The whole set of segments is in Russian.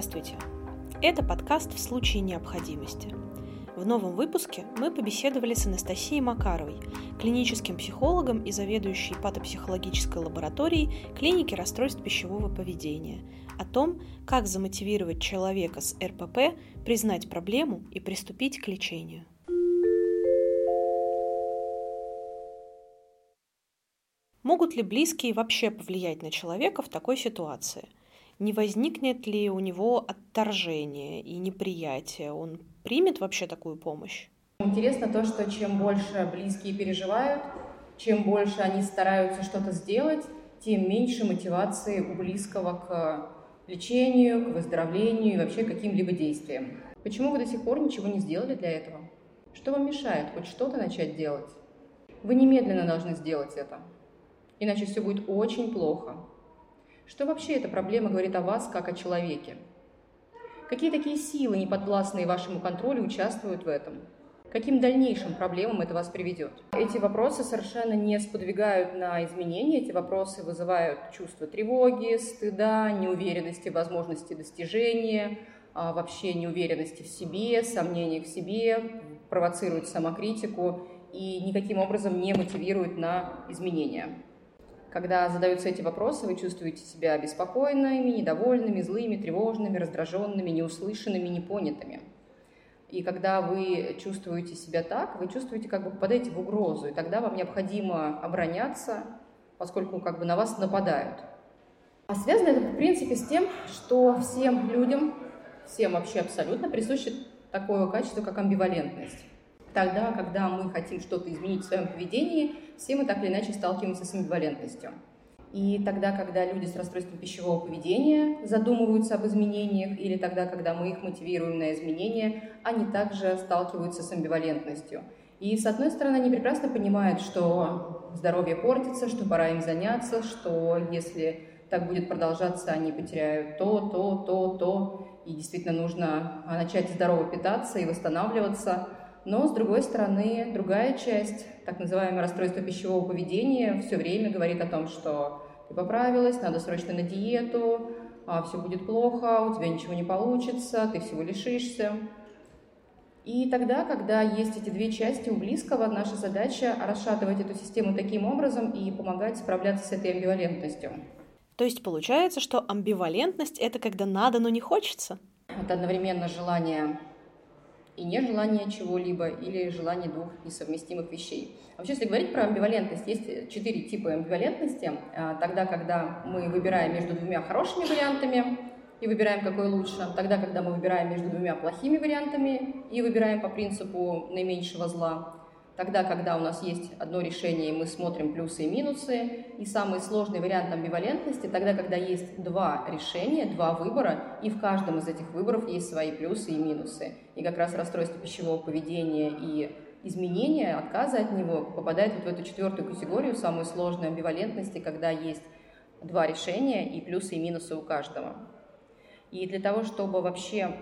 Здравствуйте! Это подкаст «В случае необходимости». В новом выпуске мы побеседовали с Анастасией Макаровой, клиническим психологом и заведующей патопсихологической лабораторией клиники расстройств пищевого поведения, о том, как замотивировать человека с РПП признать проблему и приступить к лечению. Могут ли близкие вообще повлиять на человека в такой ситуации? Не возникнет ли у него отторжение и неприятие? Он примет вообще такую помощь? Интересно то, что чем больше близкие переживают, чем больше они стараются что-то сделать, тем меньше мотивации у близкого к лечению, к выздоровлению и вообще каким-либо действиям. Почему вы до сих пор ничего не сделали для этого? Что вам мешает хоть что-то начать делать? Вы немедленно должны сделать это, иначе все будет очень плохо. Что вообще эта проблема говорит о вас как о человеке? Какие такие силы, неподвластные вашему контролю, участвуют в этом? Каким дальнейшим проблемам это вас приведет? Эти вопросы совершенно не сподвигают на изменения, эти вопросы вызывают чувство тревоги, стыда, неуверенности в возможности достижения, а, вообще неуверенности в себе, сомнений в себе, провоцируют самокритику и никаким образом не мотивируют на изменения. Когда задаются эти вопросы, вы чувствуете себя беспокойными, недовольными, злыми, тревожными, раздраженными, неуслышанными, непонятыми. И когда вы чувствуете себя так, вы чувствуете, как бы попадаете в угрозу, и тогда вам необходимо обороняться, поскольку как бы на вас нападают. А связано это, в принципе, с тем, что всем людям, всем вообще абсолютно присуще такое качество, как амбивалентность. Тогда, когда мы хотим что-то изменить в своем поведении, все мы так или иначе сталкиваемся с амбивалентностью. И тогда, когда люди с расстройством пищевого поведения задумываются об изменениях, или тогда, когда мы их мотивируем на изменения, они также сталкиваются с амбивалентностью. И, с одной стороны, они прекрасно понимают, что здоровье портится, что пора им заняться, что если так будет продолжаться, они потеряют то, то, то, то, и действительно нужно начать здорово питаться и восстанавливаться. Но, с другой стороны, другая часть, так называемое расстройство пищевого поведения, все время говорит о том, что ты поправилась, надо срочно на диету, а все будет плохо, у тебя ничего не получится, ты всего лишишься. И тогда, когда есть эти две части у близкого, наша задача расшатывать эту систему таким образом и помогать справляться с этой амбивалентностью. То есть получается, что амбивалентность — это когда надо, но не хочется? Это одновременно желание и нежелание чего-либо или желание двух несовместимых вещей. Вообще, если говорить про амбивалентность, есть четыре типа амбивалентности. А, тогда, когда мы выбираем между двумя хорошими вариантами и выбираем, какой лучше. Тогда, когда мы выбираем между двумя плохими вариантами и выбираем по принципу наименьшего зла. Тогда, когда у нас есть одно решение, мы смотрим плюсы и минусы. И самый сложный вариант амбивалентности, тогда, когда есть два решения, два выбора, и в каждом из этих выборов есть свои плюсы и минусы. И как раз расстройство пищевого поведения и изменения, отказа от него попадает вот в эту четвертую категорию, самую сложную амбивалентности, когда есть два решения и плюсы и минусы у каждого. И для того, чтобы вообще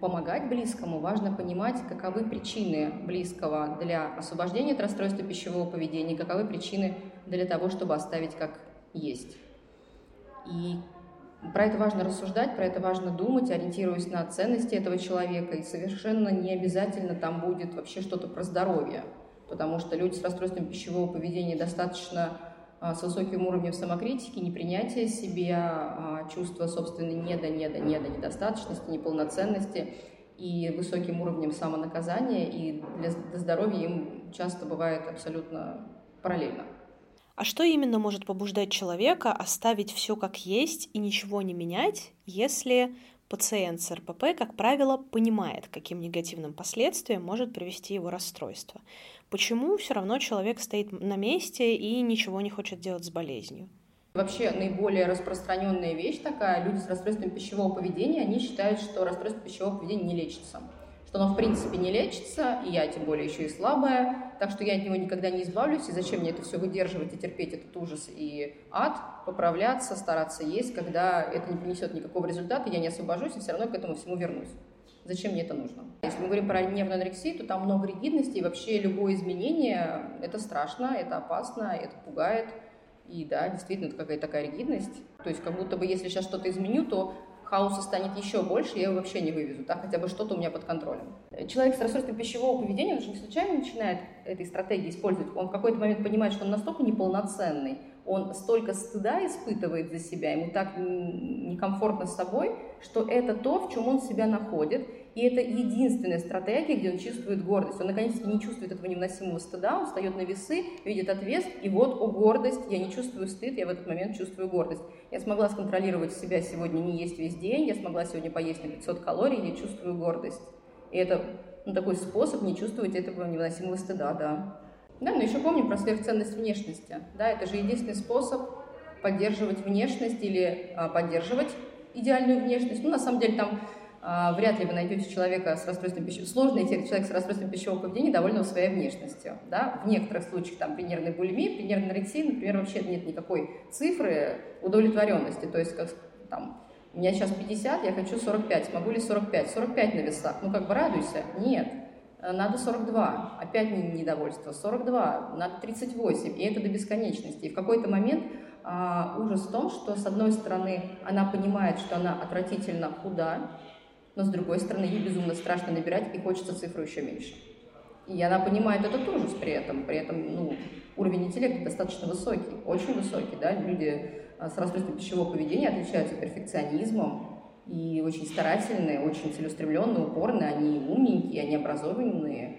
помогать близкому, важно понимать, каковы причины близкого для освобождения от расстройства пищевого поведения, каковы причины для того, чтобы оставить как есть. И про это важно рассуждать, про это важно думать, ориентируясь на ценности этого человека. И совершенно не обязательно там будет вообще что-то про здоровье, потому что люди с расстройством пищевого поведения достаточно с высоким уровнем самокритики, непринятия себя, чувство собственной неда, неда, неда, недостаточности, неполноценности и высоким уровнем самонаказания, и для здоровья им часто бывает абсолютно параллельно. А что именно может побуждать человека оставить все как есть и ничего не менять, если пациент с РПП, как правило, понимает, каким негативным последствиям может привести его расстройство? Почему все равно человек стоит на месте и ничего не хочет делать с болезнью? Вообще наиболее распространенная вещь такая, люди с расстройством пищевого поведения, они считают, что расстройство пищевого поведения не лечится. Что оно в принципе не лечится, и я тем более еще и слабая, так что я от него никогда не избавлюсь, и зачем мне это все выдерживать и терпеть этот ужас и ад, поправляться, стараться есть, когда это не принесет никакого результата, я не освобожусь и все равно к этому всему вернусь. Зачем мне это нужно? Если мы говорим про нервную анорексию, то там много ригидности, и вообще любое изменение – это страшно, это опасно, это пугает. И да, действительно, это какая-то такая ригидность. То есть как будто бы если сейчас что-то изменю, то хаоса станет еще больше, я его вообще не вывезу, так хотя бы что-то у меня под контролем. Человек с расстройством пищевого поведения, он же не случайно начинает этой стратегии использовать, он в какой-то момент понимает, что он настолько неполноценный, он столько стыда испытывает за себя, ему так некомфортно с собой, что это то, в чем он себя находит, и это единственная стратегия, где он чувствует гордость. Он наконец-таки не чувствует этого невыносимого стыда, он встает на весы, видит отвес, и вот, о, гордость, я не чувствую стыд, я в этот момент чувствую гордость. Я смогла сконтролировать себя сегодня не есть весь день, я смогла сегодня поесть на 500 калорий, я чувствую гордость. И это ну, такой способ не чувствовать этого невыносимого стыда, да. Да, но еще помним про сверхценность внешности. Да, это же единственный способ поддерживать внешность или а, поддерживать идеальную внешность. Ну, на самом деле, там а, вряд ли вы найдете человека с расстройством пищевого... Сложно найти человека с расстройством пищевого поведения, довольного своей внешностью. Да? В некоторых случаях, там, при нервной булимии, при нервной анорексии, например, вообще нет никакой цифры удовлетворенности. То есть, как там, у меня сейчас 50, я хочу 45. Смогу ли 45? 45 на весах. Ну, как бы радуйся. Нет. Э, надо 42, опять недовольство, 42, надо 38, и это до бесконечности. И в какой-то момент а, ужас в том, что с одной стороны она понимает, что она отвратительно худа, но с другой стороны ей безумно страшно набирать и хочется цифру еще меньше. И она понимает этот ужас при этом, при этом ну, уровень интеллекта достаточно высокий, очень высокий, да, люди а, с расстройством пищевого поведения отличаются перфекционизмом, и очень старательные, очень целеустремленные, упорные, они умненькие, они образованные,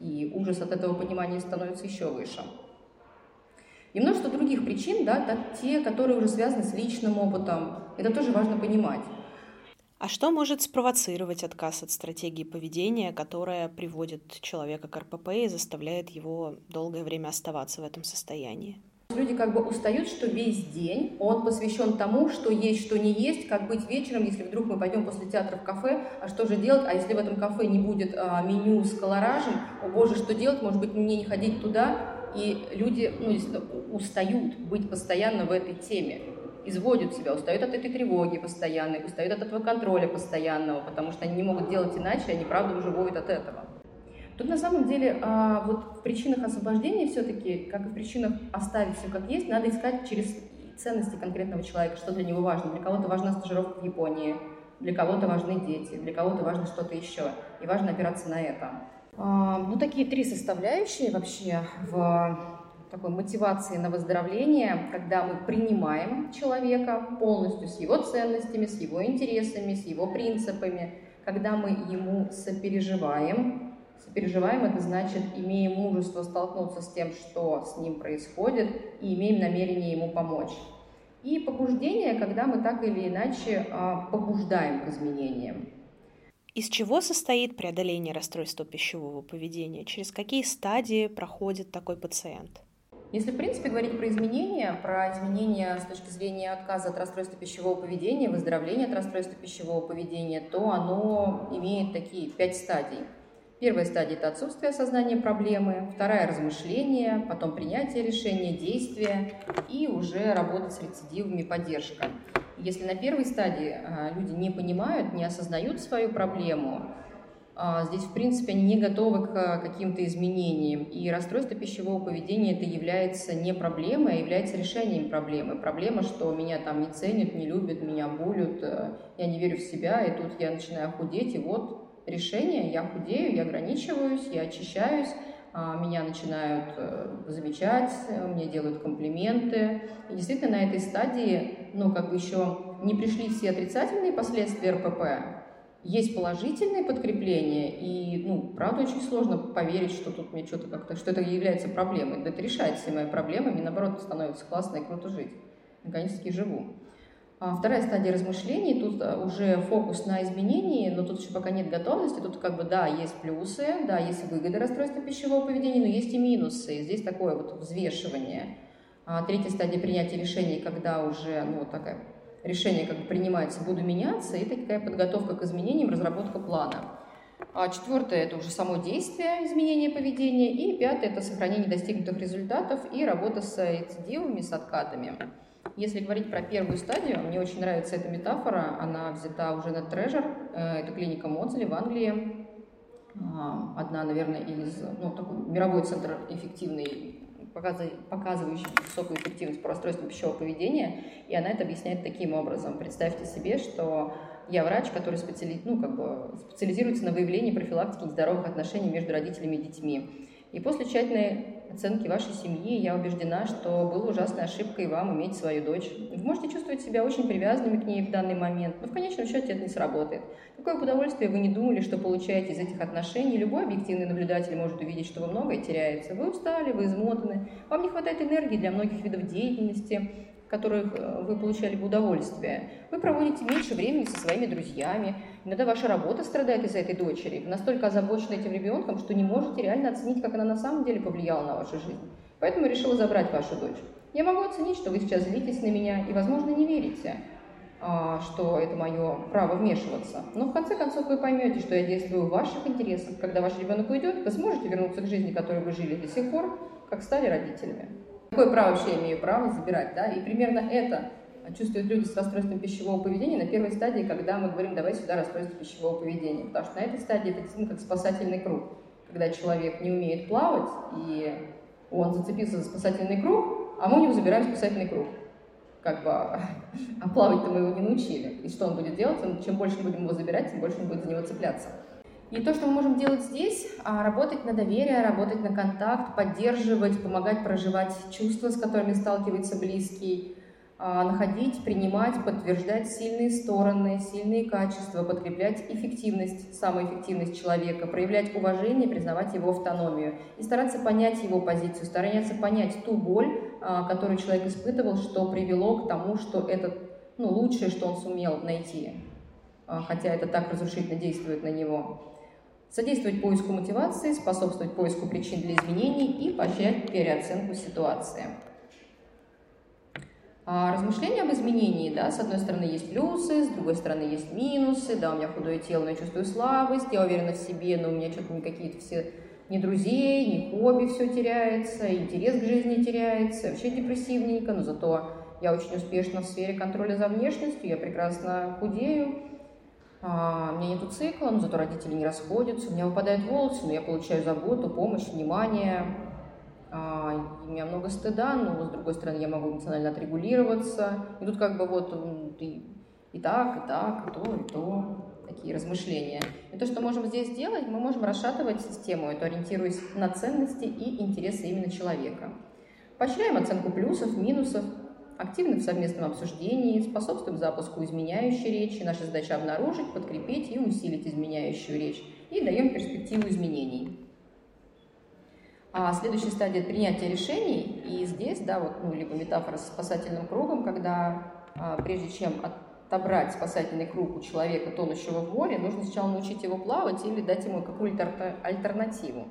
и ужас от этого понимания становится еще выше. И множество других причин, да, да, те, которые уже связаны с личным опытом, это тоже важно понимать. А что может спровоцировать отказ от стратегии поведения, которая приводит человека к РПП и заставляет его долгое время оставаться в этом состоянии? Люди как бы устают, что весь день он посвящен тому, что есть, что не есть, как быть вечером, если вдруг мы пойдем после театра в кафе, а что же делать, а если в этом кафе не будет а, меню с колоражем, о боже, что делать, может быть, мне не ходить туда, и люди ну, устают быть постоянно в этой теме, изводят себя, устают от этой тревоги постоянной, устают от этого контроля постоянного, потому что они не могут делать иначе, они правда уже воют от этого. Тут на самом деле а, вот в причинах освобождения все-таки, как и в причинах оставить все как есть, надо искать через ценности конкретного человека, что для него важно. Для кого-то важна стажировка в Японии, для кого-то важны дети, для кого-то важно что-то еще. И важно опираться на это. А, ну, такие три составляющие вообще в такой мотивации на выздоровление, когда мы принимаем человека полностью с его ценностями, с его интересами, с его принципами, когда мы ему сопереживаем, Сопереживаем это значит, имеем мужество столкнуться с тем, что с ним происходит, и имеем намерение ему помочь. И побуждение, когда мы так или иначе а, побуждаем к изменениям. Из чего состоит преодоление расстройства пищевого поведения? Через какие стадии проходит такой пациент? Если, в принципе, говорить про изменения, про изменения с точки зрения отказа от расстройства пищевого поведения, выздоровления от расстройства пищевого поведения, то оно имеет такие пять стадий. Первая стадия – это отсутствие осознания проблемы, вторая – размышление, потом принятие решения, действия и уже работа с рецидивами, поддержка. Если на первой стадии а, люди не понимают, не осознают свою проблему, а, здесь, в принципе, они не готовы к каким-то изменениям. И расстройство пищевого поведения это является не проблемой, а является решением проблемы. Проблема, что меня там не ценят, не любят, меня булят, э, я не верю в себя, и тут я начинаю худеть, и вот решение, я худею, я ограничиваюсь, я очищаюсь, а, меня начинают э, замечать, мне делают комплименты. И действительно на этой стадии, ну, как бы еще не пришли все отрицательные последствия РПП, есть положительные подкрепления, и, ну, правда, очень сложно поверить, что тут мне что-то как-то, что это является проблемой. Да это решает все мои проблемы, мне, наоборот, становится классно и круто жить. Наконец-таки живу. А вторая стадия размышлений, тут э, уже фокус на изменении, но тут еще пока нет готовности, тут как бы, да, есть плюсы, да, есть выгоды расстройства пищевого поведения, но есть и минусы, здесь такое вот взвешивание. А третья стадия принятия решений, когда уже, ну, вот такая решение как бы принимается, буду меняться, и такая подготовка к изменениям, разработка плана. А четвертое – это уже само действие изменения поведения, и пятое – это сохранение достигнутых результатов и работа с рецидивами, с откатами. Если говорить про первую стадию, мне очень нравится эта метафора, она взята уже на Treasure, э, это клиника Моцели в Англии, а, одна, наверное, из, ну, такой мировой центр эффективный, показывающий высокую эффективность по расстройству пищевого поведения, и она это объясняет таким образом. Представьте себе, что я врач, который специали... ну, как бы специализируется на выявлении профилактики нездоровых отношений между родителями и детьми. И после тщательной оценки вашей семьи я убеждена, что была ужасной ошибкой вам иметь свою дочь. Вы можете чувствовать себя очень привязанными к ней в данный момент, но в конечном счете это не сработает. Какое бы удовольствие вы не думали, что получаете из этих отношений, любой объективный наблюдатель может увидеть, что вы многое теряете. Вы устали, вы измотаны, вам не хватает энергии для многих видов деятельности, которых э, вы получали бы удовольствие. Вы проводите меньше времени со своими друзьями. Иногда ваша работа страдает из-за этой дочери. Вы настолько озабочены этим ребенком, что не можете реально оценить, как она на самом деле повлияла на вашу жизнь. Поэтому решила забрать вашу дочь. Я могу оценить, что вы сейчас злитесь на меня и, возможно, не верите, а, что это мое право вмешиваться. Но в конце концов вы поймете, что я действую в ваших интересах. Когда ваш ребенок уйдет, вы сможете вернуться к жизни, которой вы жили до сих пор, как стали родителями. Какое право вообще я имею право забирать, да? И примерно это чувствуют люди с расстройством пищевого поведения на первой стадии, когда мы говорим, давай сюда расстройство пищевого поведения. Потому что на этой стадии это действительно как спасательный круг. Когда человек не умеет плавать, и он зацепился за спасательный круг, а мы у него забираем спасательный круг. Как бы, а плавать-то мы его не научили. И что он будет делать? Чем больше будем его забирать, тем больше он будет за него цепляться. И то, что мы можем делать здесь, а, работать на доверие, работать на контакт, поддерживать, помогать проживать чувства, с которыми сталкивается близкий, а, находить, принимать, подтверждать сильные стороны, сильные качества, подкреплять эффективность, самоэффективность человека, проявлять уважение, признавать его автономию и стараться понять его позицию, стараться понять ту боль, а, которую человек испытывал, что привело к тому, что это ну, лучшее, что он сумел найти, хотя это так разрушительно действует на него содействовать поиску мотивации, способствовать поиску причин для изменений и поощрять переоценку ситуации. А размышления об изменении, да, с одной стороны есть плюсы, с другой стороны есть минусы, да, у меня худое тело, но я чувствую слабость, я уверена в себе, но у меня что-то не какие-то все ни друзей, ни хобби, все теряется, интерес к жизни теряется, вообще депрессивненько, но зато я очень успешна в сфере контроля за внешностью, я прекрасно худею, а, у меня нету цикла, но зато родители не расходятся, у меня выпадают волосы, но я получаю заботу, помощь, внимание. А, у меня много стыда, но с другой стороны я могу эмоционально отрегулироваться. И тут как бы вот и, и так, и так, и то, и то. Такие размышления. И то, что можем здесь сделать, мы можем расшатывать систему, это ориентируясь на ценности и интересы именно человека. Поощряем оценку плюсов, минусов, активны в совместном обсуждении, способствуем запуску изменяющей речи. Наша задача обнаружить, подкрепить и усилить изменяющую речь. И даем перспективу изменений. А следующая стадия – принятия решений. И здесь, да, вот, ну, либо метафора с спасательным кругом, когда а, прежде чем отобрать спасательный круг у человека, тонущего в море, нужно сначала научить его плавать или дать ему какую-то альтернативу.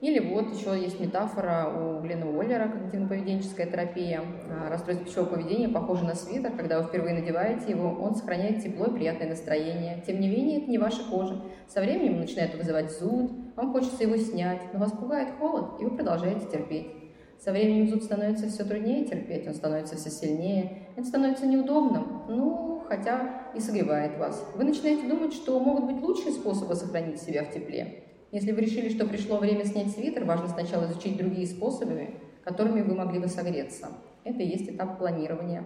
Или вот еще есть метафора у Глена Уоллера, когнитивно-поведенческая терапия. А, расстройство пищевого поведения похоже на свитер. Когда вы впервые надеваете его, он сохраняет тепло и приятное настроение. Тем не менее, это не ваша кожа. Со временем начинает вызывать зуд, вам хочется его снять, но вас пугает холод, и вы продолжаете терпеть. Со временем зуд становится все труднее терпеть, он становится все сильнее. Это становится неудобным, ну, хотя и согревает вас. Вы начинаете думать, что могут быть лучшие способы сохранить себя в тепле. Если вы решили, что пришло время снять свитер, важно сначала изучить другие способы, которыми вы могли бы согреться. Это и есть этап планирования.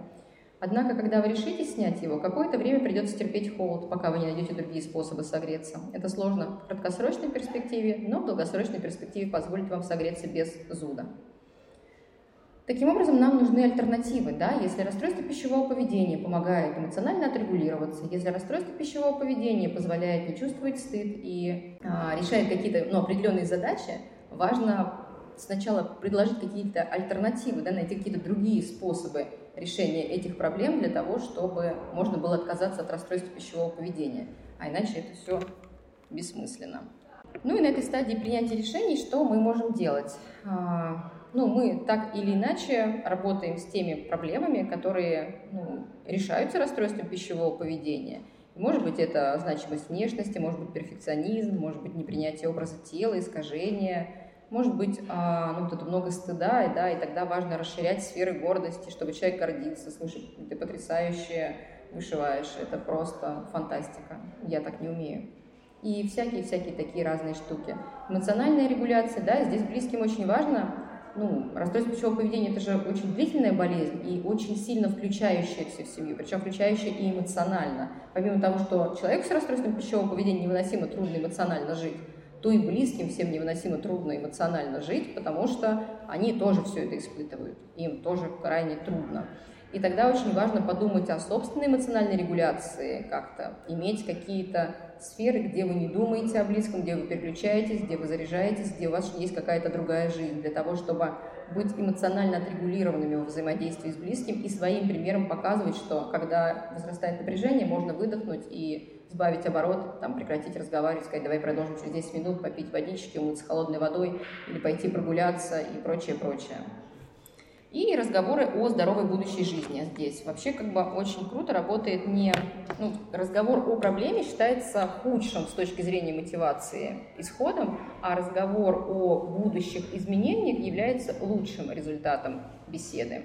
Однако, когда вы решите снять его, какое-то время придется терпеть холод, пока вы не найдете другие способы согреться. Это сложно в краткосрочной перспективе, но в долгосрочной перспективе позволит вам согреться без зуда. Таким образом, нам нужны альтернативы. Да? Если расстройство пищевого поведения помогает эмоционально отрегулироваться, если расстройство пищевого поведения позволяет не чувствовать стыд и а, решает какие-то ну, определенные задачи, важно сначала предложить какие-то альтернативы, да, найти какие-то другие способы решения этих проблем для того, чтобы можно было отказаться от расстройства пищевого поведения. А иначе это все бессмысленно. Ну и на этой стадии принятия решений, что мы можем делать? Ну, мы так или иначе работаем с теми проблемами, которые ну, решаются расстройством пищевого поведения. Может быть, это значимость внешности, может быть, перфекционизм, может быть, непринятие образа тела, искажение, может быть, а, ну, вот это много стыда, и, да, и тогда важно расширять сферы гордости, чтобы человек гордился. Слушай, ты потрясающе вышиваешь, это просто фантастика, я так не умею. И всякие-всякие такие разные штуки. Эмоциональная регуляция, да, здесь близким очень важно ну, расстройство пищевого поведения – это же очень длительная болезнь и очень сильно включающаяся в семью, причем включающая и эмоционально. Помимо того, что человеку с расстройством пищевого поведения невыносимо трудно эмоционально жить, то и близким всем невыносимо трудно эмоционально жить, потому что они тоже все это испытывают, им тоже крайне трудно. И тогда очень важно подумать о собственной эмоциональной регуляции как-то, иметь какие-то сферы, где вы не думаете о близком, где вы переключаетесь, где вы заряжаетесь, где у вас есть какая-то другая жизнь, для того, чтобы быть эмоционально отрегулированными во взаимодействии с близким и своим примером показывать, что когда возрастает напряжение, можно выдохнуть и сбавить оборот, там, прекратить разговаривать, сказать, давай продолжим через 10 минут, попить водички, умыться холодной водой или пойти прогуляться и прочее, прочее и разговоры о здоровой будущей жизни здесь. Вообще как бы очень круто работает не... Ну, разговор о проблеме считается худшим с точки зрения мотивации исходом, а разговор о будущих изменениях является лучшим результатом беседы.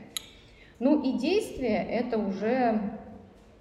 Ну и действие – это уже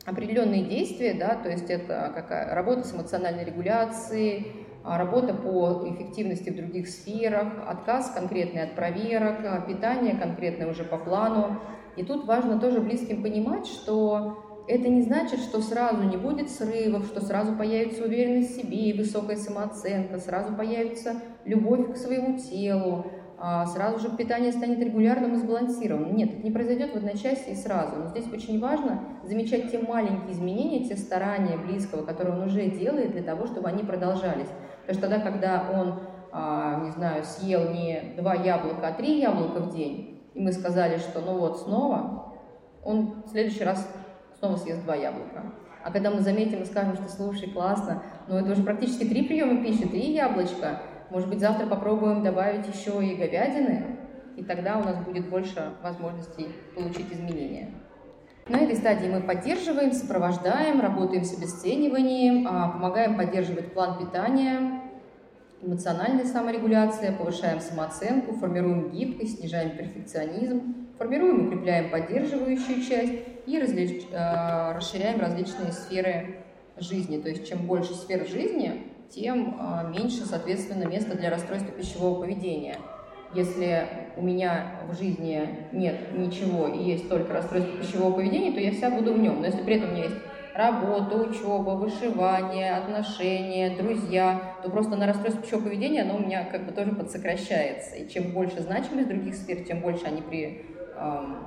определенные действия, да, то есть это какая работа с эмоциональной регуляцией, работа по эффективности в других сферах, отказ конкретный от проверок, а, питание конкретное уже по плану. И тут важно тоже близким понимать, что это не значит, что сразу не будет срывов, что сразу появится уверенность в себе и высокая самооценка, сразу появится любовь к своему телу, а, сразу же питание станет регулярным и сбалансированным. Нет, это не произойдет в одночасье и сразу. Но здесь очень важно замечать те маленькие изменения, те старания близкого, которые он уже делает для того, чтобы они продолжались. Потому что тогда, когда он, а, не знаю, съел не два яблока, а три яблока в день, и мы сказали, что ну вот снова, он в следующий раз снова съест два яблока. А когда мы заметим и скажем, что слушай, классно, но ну это уже практически три приема пищи, три яблочка, может быть, завтра попробуем добавить еще и говядины, и тогда у нас будет больше возможностей получить изменения. На этой стадии мы поддерживаем, сопровождаем, работаем с обесцениванием, а, помогаем поддерживать план питания, эмоциональная саморегуляция, повышаем самооценку, формируем гибкость, снижаем перфекционизм, формируем укрепляем поддерживающую часть и различ, э, расширяем различные сферы жизни. То есть чем больше сфер жизни, тем а, меньше, соответственно, места для расстройства пищевого поведения. Если у меня в жизни нет ничего и есть только расстройство пищевого поведения, то я вся буду в нем. Но если при этом у меня есть работа, учеба, вышивание, отношения, друзья, то просто на расстройство пищевого поведения оно у меня как бы тоже подсокращается. И чем больше значимость других сфер, тем больше они при, эм,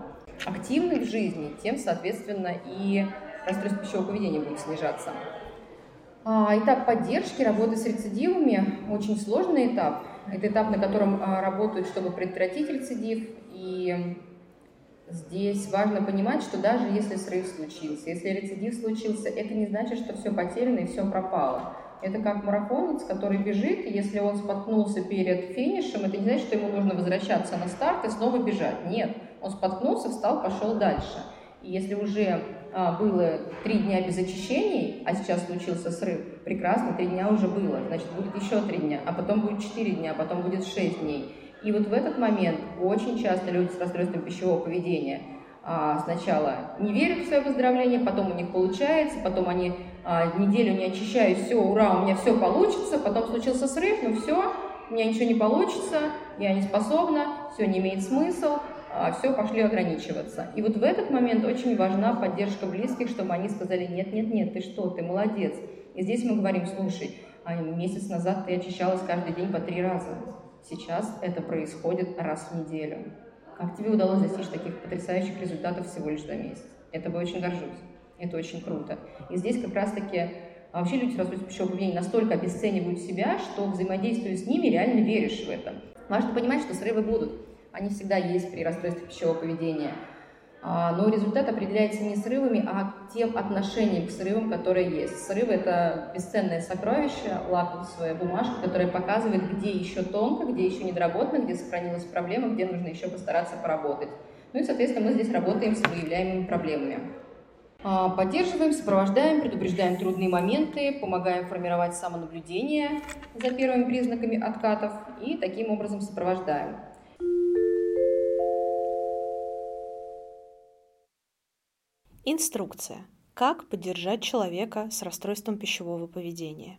активны в жизни, тем, соответственно, и расстройство пищевого поведения будет снижаться. А, этап поддержки, работы с рецидивами – очень сложный этап. Это этап, на котором а, работают, чтобы предотвратить рецидив. И здесь важно понимать, что даже если срыв случился, если рецидив случился, это не значит, что все потеряно и все пропало. Это как марафонец, который бежит, и если он споткнулся перед финишем, это не значит, что ему нужно возвращаться на старт и снова бежать. Нет, он споткнулся, встал, пошел дальше. И если уже а, было три дня без очищений, а сейчас случился срыв, прекрасно, три дня уже было, значит, будет еще три дня, а потом будет четыре дня, а потом будет шесть дней. И вот в этот момент очень часто люди с расстройством пищевого поведения а, сначала не верят в свое выздоровление, потом у них получается, потом они неделю не очищают, все, ура, у меня все получится, потом случился срыв, ну все, у меня ничего не получится, я не способна, все не имеет смысла, а, все, пошли ограничиваться. И вот в этот момент очень важна поддержка близких, чтобы они сказали, нет, нет, нет, ты что, ты молодец. И здесь мы говорим, слушай, а месяц назад ты очищалась каждый день по три раза. Сейчас это происходит раз в неделю. Как тебе удалось достичь таких потрясающих результатов всего лишь за месяц? Это бы очень горжусь. Это очень круто. И здесь как раз-таки а вообще люди с расстройством пищевого поведения настолько обесценивают себя, что взаимодействуя с ними, реально веришь в это. Важно понимать, что срывы будут они всегда есть при расстройстве пищевого поведения. А, но результат определяется не срывами, а тем отношением к срывам, которые есть. Срывы – это бесценное сокровище, лакмусовая бумажка, которая показывает, где еще тонко, где еще недоработано, где сохранилась проблема, где нужно еще постараться поработать. Ну и, соответственно, мы здесь работаем с выявляемыми проблемами. А, поддерживаем, сопровождаем, предупреждаем трудные моменты, помогаем формировать самонаблюдение за первыми признаками откатов и таким образом сопровождаем. Инструкция. Как поддержать человека с расстройством пищевого поведения.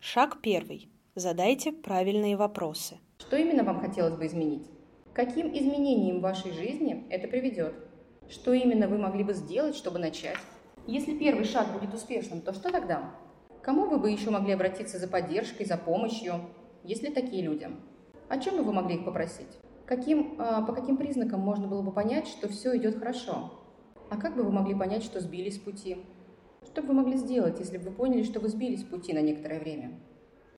Шаг первый. Задайте правильные вопросы. Что именно вам хотелось бы изменить? Каким изменениям в вашей жизни это приведет? Что именно вы могли бы сделать, чтобы начать? Если первый шаг будет успешным, то что тогда? Кому вы бы еще могли обратиться за поддержкой, за помощью? Есть ли такие люди? О чем бы вы могли их попросить? Каким, а, по каким признакам можно было бы понять, что все идет хорошо? А как бы вы могли понять, что сбились с пути? Что бы вы могли сделать, если бы вы поняли, что вы сбились с пути на некоторое время?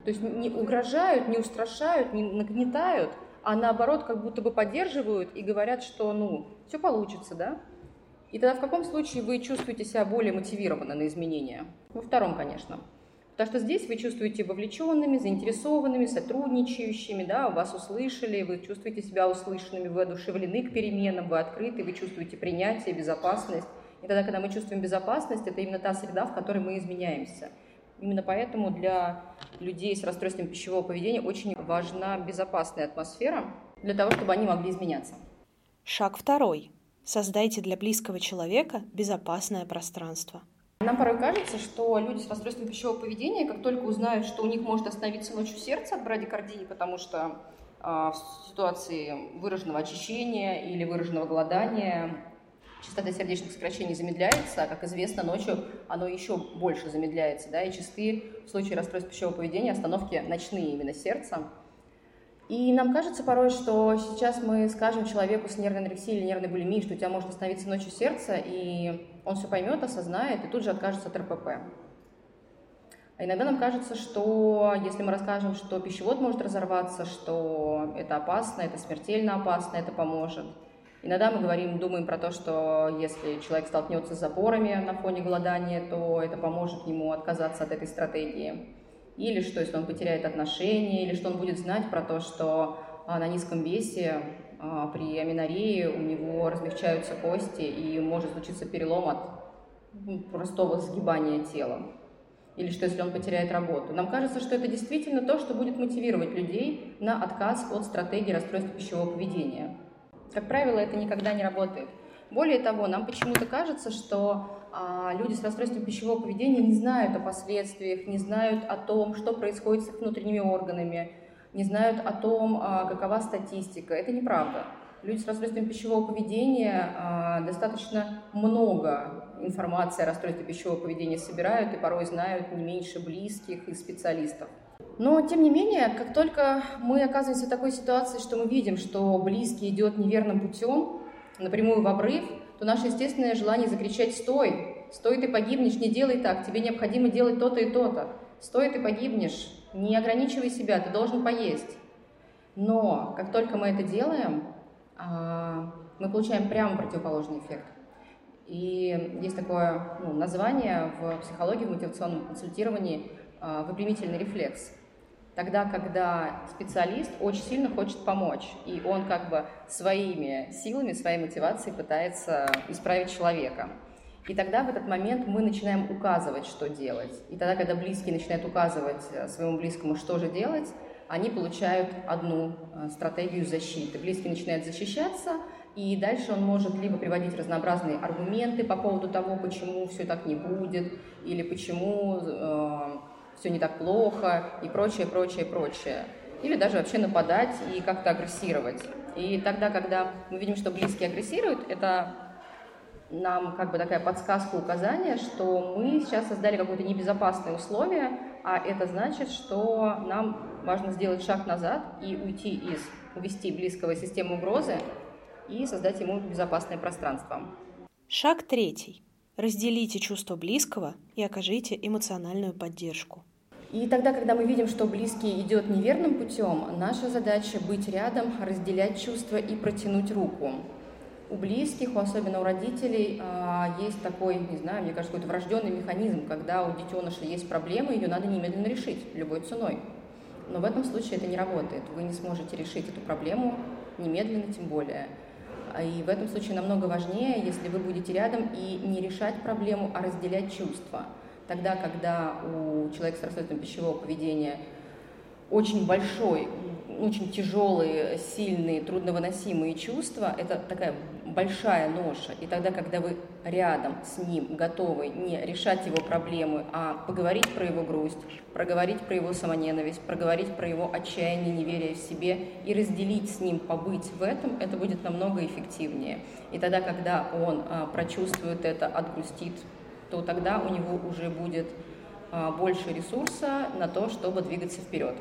То есть не угрожают, не устрашают, не нагнетают, а наоборот как будто бы поддерживают и говорят, что ну, все получится, да? И тогда в каком случае вы чувствуете себя более мотивированно на изменения? Во втором, конечно. Потому что здесь вы чувствуете вовлеченными, заинтересованными, сотрудничающими, да, вас услышали, вы чувствуете себя услышанными, вы одушевлены к переменам, вы открыты, вы чувствуете принятие, безопасность. И тогда, когда мы чувствуем безопасность, это именно та среда, в которой мы изменяемся. Именно поэтому для людей с расстройством пищевого поведения очень важна безопасная атмосфера для того, чтобы они могли изменяться. Шаг второй. Создайте для близкого человека безопасное пространство. Нам порой кажется, что люди с расстройством пищевого поведения, как только узнают, что у них может остановиться ночью сердце от брадикардии, потому что э, в ситуации выраженного очищения или выраженного голодания частота сердечных сокращений замедляется, а, как известно, ночью оно еще больше замедляется, да, и частые в случае расстройства пищевого поведения остановки ночные именно сердца. И нам кажется порой, что сейчас мы скажем человеку с нервной анорексией или нервной булимией, что у тебя может остановиться ночью сердце, и он все поймет, осознает и тут же откажется от РПП. А иногда нам кажется, что если мы расскажем, что пищевод может разорваться, что это опасно, это смертельно опасно, это поможет. Иногда мы говорим, думаем про то, что если человек столкнется с запорами на фоне голодания, то это поможет ему отказаться от этой стратегии или что если он потеряет отношения, или что он будет знать про то, что а, на низком весе а, при аминорее у него размягчаются кости и может случиться перелом от ну, простого сгибания тела. Или что если он потеряет работу. Нам кажется, что это действительно то, что будет мотивировать людей на отказ от стратегии расстройства пищевого поведения. Как правило, это никогда не работает. Более того, нам почему-то кажется, что а, люди с расстройством пищевого поведения не знают о последствиях, не знают о том, что происходит с их внутренними органами, не знают о том, а, какова статистика. Это неправда. Люди с расстройством пищевого поведения а, достаточно много информации о расстройстве пищевого поведения собирают и порой знают не меньше близких и специалистов. Но, тем не менее, как только мы оказываемся в такой ситуации, что мы видим, что близкий идет неверным путем, напрямую в обрыв, то наше естественное желание закричать «Стой! Стой, ты погибнешь, не делай так, тебе необходимо делать то-то и то-то. Стой, ты погибнешь, не ограничивай себя, ты должен поесть». Но как только мы это делаем, а, мы получаем прямо противоположный эффект. И есть такое ну, название в психологии, в мотивационном консультировании «выпрямительный рефлекс». Тогда, когда специалист очень сильно хочет помочь, и он как бы своими силами, своей мотивацией пытается исправить человека. И тогда в этот момент мы начинаем указывать, что делать. И тогда, когда близкие начинают указывать э, своему близкому, что же делать, они получают одну э, стратегию защиты. Близкий начинает защищаться, и дальше он может либо приводить разнообразные аргументы по поводу того, почему все так не будет, или почему э, все не так плохо и прочее, прочее, прочее. Или даже вообще нападать и как-то агрессировать. И тогда, когда мы видим, что близкие агрессируют, это нам как бы такая подсказка, указание, что мы сейчас создали какое-то небезопасное условие, а это значит, что нам важно сделать шаг назад и уйти из, увести близкого из системы угрозы и создать ему безопасное пространство. Шаг третий. Разделите чувство близкого и окажите эмоциональную поддержку. И тогда, когда мы видим, что близкий идет неверным путем, наша задача быть рядом, разделять чувства и протянуть руку. У близких, особенно у родителей, а, есть такой, не знаю, мне кажется, какой-то врожденный механизм, когда у детеныша есть проблема, ее надо немедленно решить, любой ценой. Но в этом случае это не работает. Вы не сможете решить эту проблему немедленно, тем более. А, и в этом случае намного важнее, если вы будете рядом и не решать проблему, а разделять чувства. Тогда, когда у человека с расстройством пищевого поведения очень большой, очень тяжелые, сильные, трудновыносимые чувства, это такая большая ноша. И тогда, когда вы рядом с ним готовы не решать его проблемы, а поговорить про его грусть, проговорить про его самоненависть, проговорить про его отчаяние, неверие в себе и разделить с ним, побыть в этом, это будет намного эффективнее. И тогда, когда он а, прочувствует это, отгрустит, то тогда у него уже будет а, больше ресурса на то, чтобы двигаться вперед.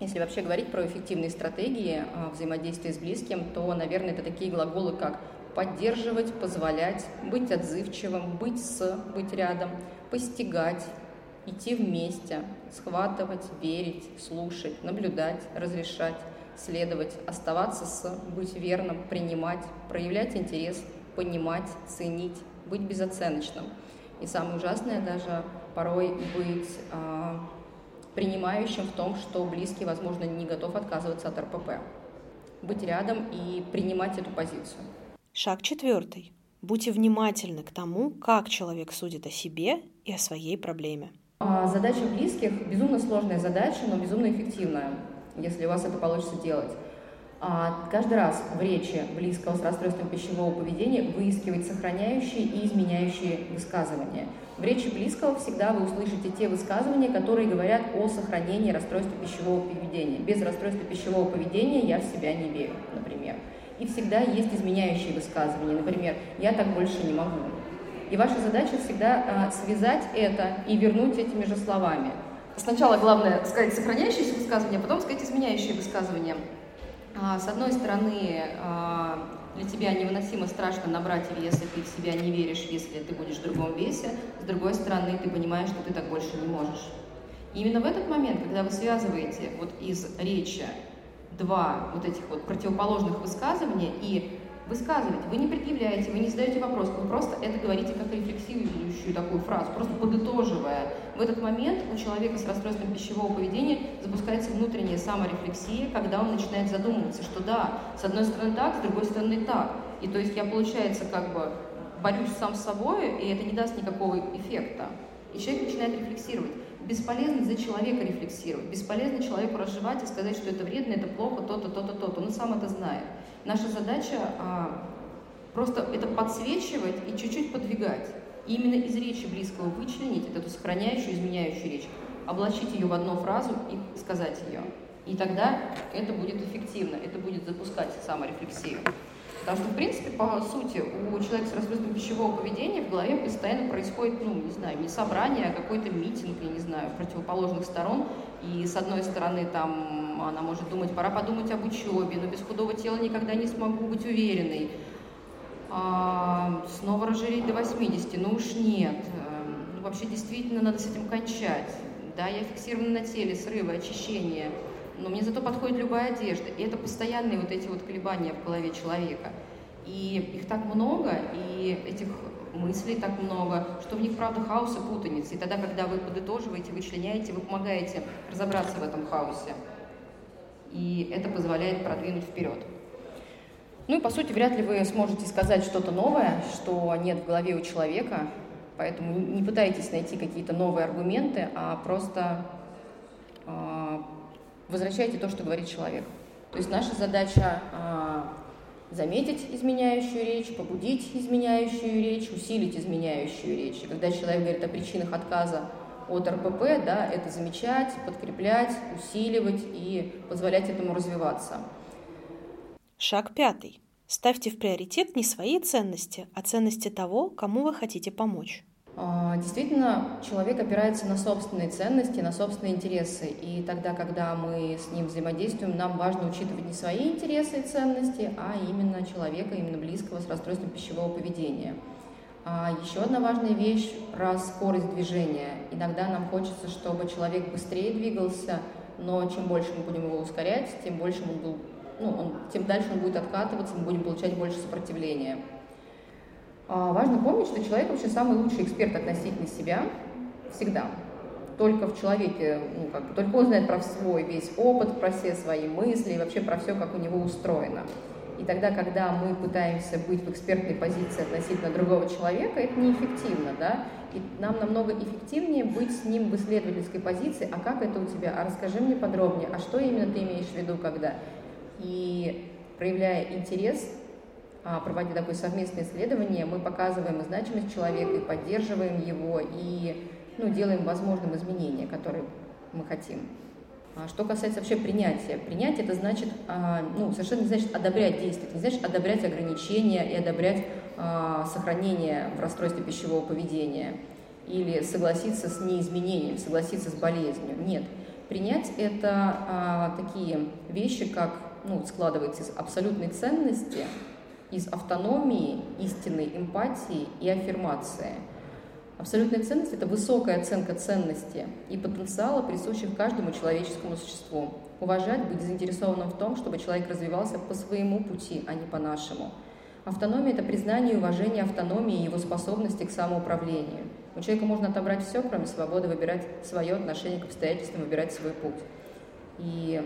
Если вообще говорить про эффективные стратегии а, взаимодействия с близким, то, наверное, это такие глаголы, как поддерживать, позволять, быть отзывчивым, быть с, быть рядом, постигать, идти вместе, схватывать, верить, слушать, наблюдать, разрешать, следовать, оставаться с, быть верным, принимать, проявлять интерес, понимать, ценить, быть безоценочным. И самое ужасное даже порой быть э, принимающим в том, что близкий, возможно, не готов отказываться от РПП. Быть рядом и принимать эту позицию. Шаг четвертый. Будьте внимательны к тому, как человек судит о себе и о своей проблеме. А, задача близких – безумно сложная задача, но безумно эффективная, если у вас это получится делать. А, каждый раз в речи близкого с расстройством пищевого поведения выискивать сохраняющие и изменяющие высказывания. В речи близкого всегда вы услышите те высказывания, которые говорят о сохранении расстройства пищевого поведения. Без расстройства пищевого поведения я в себя не верю, например. И всегда есть изменяющие высказывания, например, я так больше не могу. И ваша задача всегда а, связать это и вернуть этими же словами. Сначала главное сказать сохраняющиеся высказывания, а потом сказать изменяющие высказывания. А, с одной стороны, для тебя невыносимо страшно набрать вес, и ты в себя не веришь, если ты будешь в другом весе. С другой стороны, ты понимаешь, что ты так больше не можешь. И именно в этот момент, когда вы связываете вот из речи два вот этих вот противоположных высказывания и высказывать. Вы не предъявляете, вы не задаете вопрос, вы просто это говорите как рефлексирующую такую фразу, просто подытоживая. В этот момент у человека с расстройством пищевого поведения запускается внутренняя саморефлексия, когда он начинает задумываться, что да, с одной стороны так, с другой стороны так. И то есть я, получается, как бы борюсь сам с собой, и это не даст никакого эффекта. И человек начинает рефлексировать. Бесполезно за человека рефлексировать, бесполезно человеку разжевать и сказать, что это вредно, это плохо, то-то, то-то, то-то. Он сам это знает. Наша задача а, просто это подсвечивать и чуть-чуть подвигать. И именно из речи близкого вычленить эту сохраняющую, изменяющую речь, облачить ее в одну фразу и сказать ее. И тогда это будет эффективно, это будет запускать саморефлексию. Потому что, в принципе, по сути, у человека с расстройством пищевого поведения в голове постоянно происходит, ну, не знаю, не собрание, а какой-то митинг, я не знаю, противоположных сторон. И с одной стороны, там, она может думать, пора подумать об учебе, но без худого тела никогда не смогу быть уверенной. А, снова разжиреть до 80, ну уж нет. Ну, вообще, действительно, надо с этим кончать. Да, я фиксирована на теле, срывы, очищение – но мне зато подходит любая одежда. И это постоянные вот эти вот колебания в голове человека. И их так много, и этих мыслей так много, что в них, правда, хаос и путаница. И тогда, когда вы подытоживаете, вычленяете, вы помогаете разобраться в этом хаосе. И это позволяет продвинуть вперед. Ну и, по сути, вряд ли вы сможете сказать что-то новое, что нет в голове у человека, поэтому не пытайтесь найти какие-то новые аргументы, а просто э, возвращайте то, что говорит человек. То есть наша задача а, заметить изменяющую речь, побудить изменяющую речь, усилить изменяющую речь. И когда человек говорит о причинах отказа от РПП, да, это замечать, подкреплять, усиливать и позволять этому развиваться. Шаг пятый. Ставьте в приоритет не свои ценности, а ценности того, кому вы хотите помочь. А, действительно, человек опирается на собственные ценности, на собственные интересы. И тогда, когда мы с ним взаимодействуем, нам важно учитывать не свои интересы и ценности, а именно человека, именно близкого с расстройством пищевого поведения. А еще одна важная вещь про скорость движения. Иногда нам хочется, чтобы человек быстрее двигался, но чем больше мы будем его ускорять, тем больше он был, ну, он, тем дальше он будет откатываться, мы будем получать больше сопротивления. А, важно помнить, что человек вообще самый лучший эксперт относительно себя всегда. Только в человеке, ну, как бы, только он знает про свой весь опыт, про все свои мысли и вообще про все, как у него устроено. И тогда, когда мы пытаемся быть в экспертной позиции относительно другого человека, это неэффективно, да? И нам намного эффективнее быть с ним в исследовательской позиции. А как это у тебя? А расскажи мне подробнее. А что именно ты имеешь в виду, когда? И проявляя интерес, проводя такое совместное исследование, мы показываем значимость человека, и поддерживаем его, и ну, делаем возможным изменения, которые мы хотим. А что касается вообще принятия. Принятие это значит, а, ну, совершенно не значит одобрять действия, это не значит одобрять ограничения и одобрять а, сохранение в расстройстве пищевого поведения или согласиться с неизменением, согласиться с болезнью. Нет. Принять это такие вещи, как ну, складывается из абсолютной ценности, из автономии, истинной эмпатии и аффирмации – Абсолютная ценность – это высокая оценка ценности и потенциала, присущих каждому человеческому существу. Уважать, быть заинтересованным в том, чтобы человек развивался по своему пути, а не по нашему. Автономия – это признание и уважение автономии и его способности к самоуправлению. У человека можно отобрать все, кроме свободы выбирать свое отношение к обстоятельствам, выбирать свой путь. И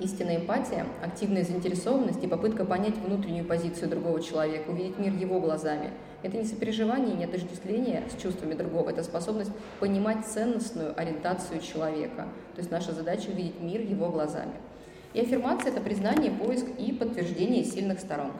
Истинная эмпатия, активная заинтересованность и попытка понять внутреннюю позицию другого человека, увидеть мир его глазами. Это не сопереживание, не отождествление с чувствами другого, это способность понимать ценностную ориентацию человека. То есть наша задача увидеть мир его глазами. И аффирмация – это признание, поиск и подтверждение сильных сторон.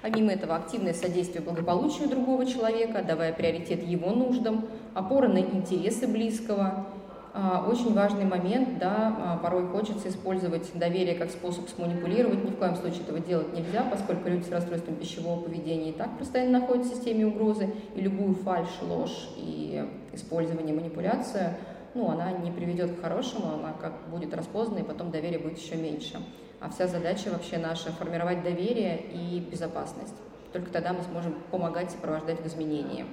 Помимо этого, активное содействие благополучию другого человека, давая приоритет его нуждам, опора на интересы близкого – очень важный момент, да, а, порой хочется использовать доверие как способ сманипулировать, ни в коем случае этого делать нельзя, поскольку люди с расстройством пищевого поведения и так постоянно находятся в системе угрозы, и любую фальшь, ложь и использование, манипуляцию, ну, она не приведет к хорошему, она как будет распознана, и потом доверие будет еще меньше. А вся задача вообще наша – формировать доверие и безопасность. Только тогда мы сможем помогать сопровождать в изменении.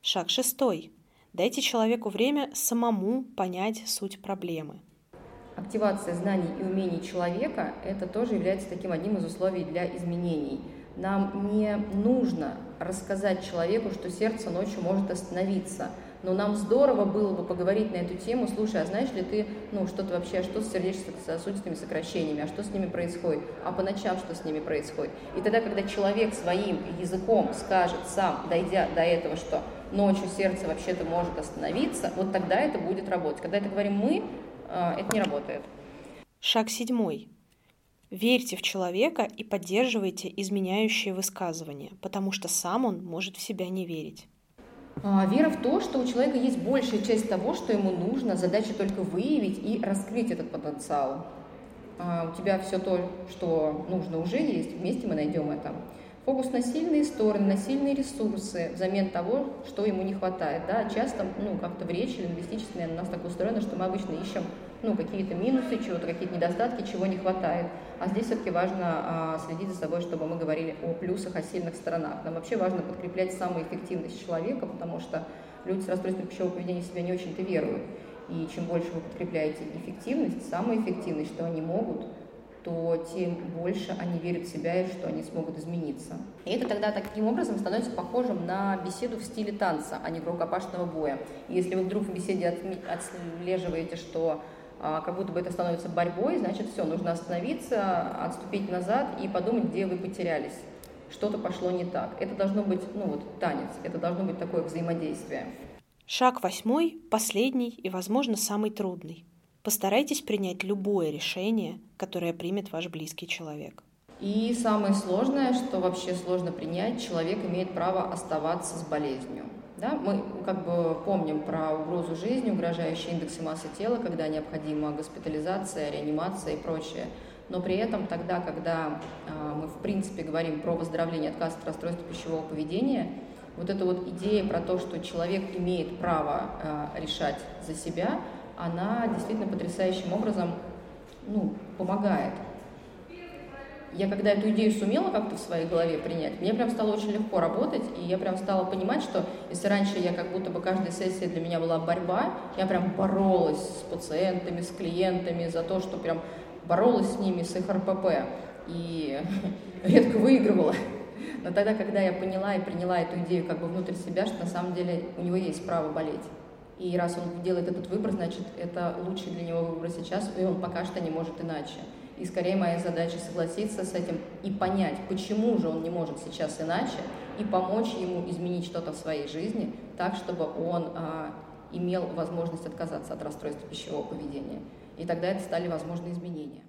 Шаг шестой. Дайте человеку время самому понять суть проблемы. Активация знаний и умений человека – это тоже является таким одним из условий для изменений. Нам не нужно рассказать человеку, что сердце ночью может остановиться, но нам здорово было бы поговорить на эту тему, слушай, а знаешь ли ты, ну, что-то вообще, что с сердечно-сосудистыми сокращениями, а что с ними происходит, а по ночам что с ними происходит. И тогда, когда человек своим языком скажет сам, дойдя до этого, что ночью сердце вообще-то может остановиться, вот тогда это будет работать. Когда это говорим мы, а, это не работает. Шаг седьмой. Верьте в человека и поддерживайте изменяющие высказывания, потому что сам он может в себя не верить. А, вера в то, что у человека есть большая часть того, что ему нужно, задача только выявить и раскрыть этот потенциал. А, у тебя все то, что нужно, уже есть, вместе мы найдем это. Фокус на сильные стороны, на сильные ресурсы взамен того, что ему не хватает. Да? Часто ну, как-то в речи лингвистической у нас так устроено, что мы обычно ищем ну, какие-то минусы чего-то, какие-то недостатки, чего не хватает. А здесь все-таки важно а, следить за собой, чтобы мы говорили о плюсах, о сильных сторонах. Нам вообще важно подкреплять самую эффективность человека, потому что люди с расстройством пищевого поведения себя не очень-то веруют. И чем больше вы подкрепляете эффективность, самую эффективность, что они могут – то тем больше они верят в себя и что они смогут измениться. И это тогда таким образом становится похожим на беседу в стиле танца, а не рукопашного боя. И если вы вдруг в беседе отслеживаете, что а, как будто бы это становится борьбой, значит все, нужно остановиться, отступить назад и подумать, где вы потерялись. Что-то пошло не так. Это должно быть, ну вот, танец, это должно быть такое взаимодействие. Шаг восьмой, последний и, возможно, самый трудный. Постарайтесь принять любое решение, которое примет ваш близкий человек. И самое сложное, что вообще сложно принять, человек имеет право оставаться с болезнью. Да? Мы как бы помним про угрозу жизни, угрожающие индексы массы тела, когда необходима госпитализация, реанимация и прочее. Но при этом тогда, когда э, мы в принципе говорим про выздоровление отказ от расстройства пищевого поведения, вот эта вот идея про то, что человек имеет право э, решать за себя, она действительно потрясающим образом ну, помогает. Я когда эту идею сумела как-то в своей голове принять, мне прям стало очень легко работать, и я прям стала понимать, что если раньше я как будто бы каждая сессия для меня была борьба, я прям боролась с пациентами, с клиентами за то, что прям боролась с ними, с их РПП, и редко выигрывала. Но тогда, когда я поняла и приняла эту идею как бы внутрь себя, что на самом деле у него есть право болеть, и раз он делает этот выбор, значит, это лучший для него выбор сейчас, и он пока что не может иначе. И скорее моя задача согласиться с этим и понять, почему же он не может сейчас иначе, и помочь ему изменить что-то в своей жизни так, чтобы он а, имел возможность отказаться от расстройства пищевого поведения. И тогда это стали возможны изменения.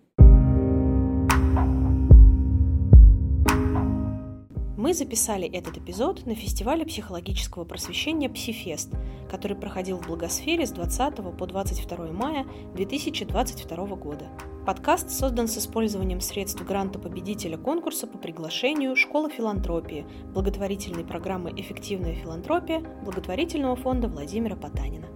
Мы записали этот эпизод на фестивале психологического просвещения «Псифест», который проходил в Благосфере с 20 по 22 мая 2022 года. Подкаст создан с использованием средств гранта победителя конкурса по приглашению «Школа филантропии» благотворительной программы «Эффективная филантропия» благотворительного фонда Владимира Потанина.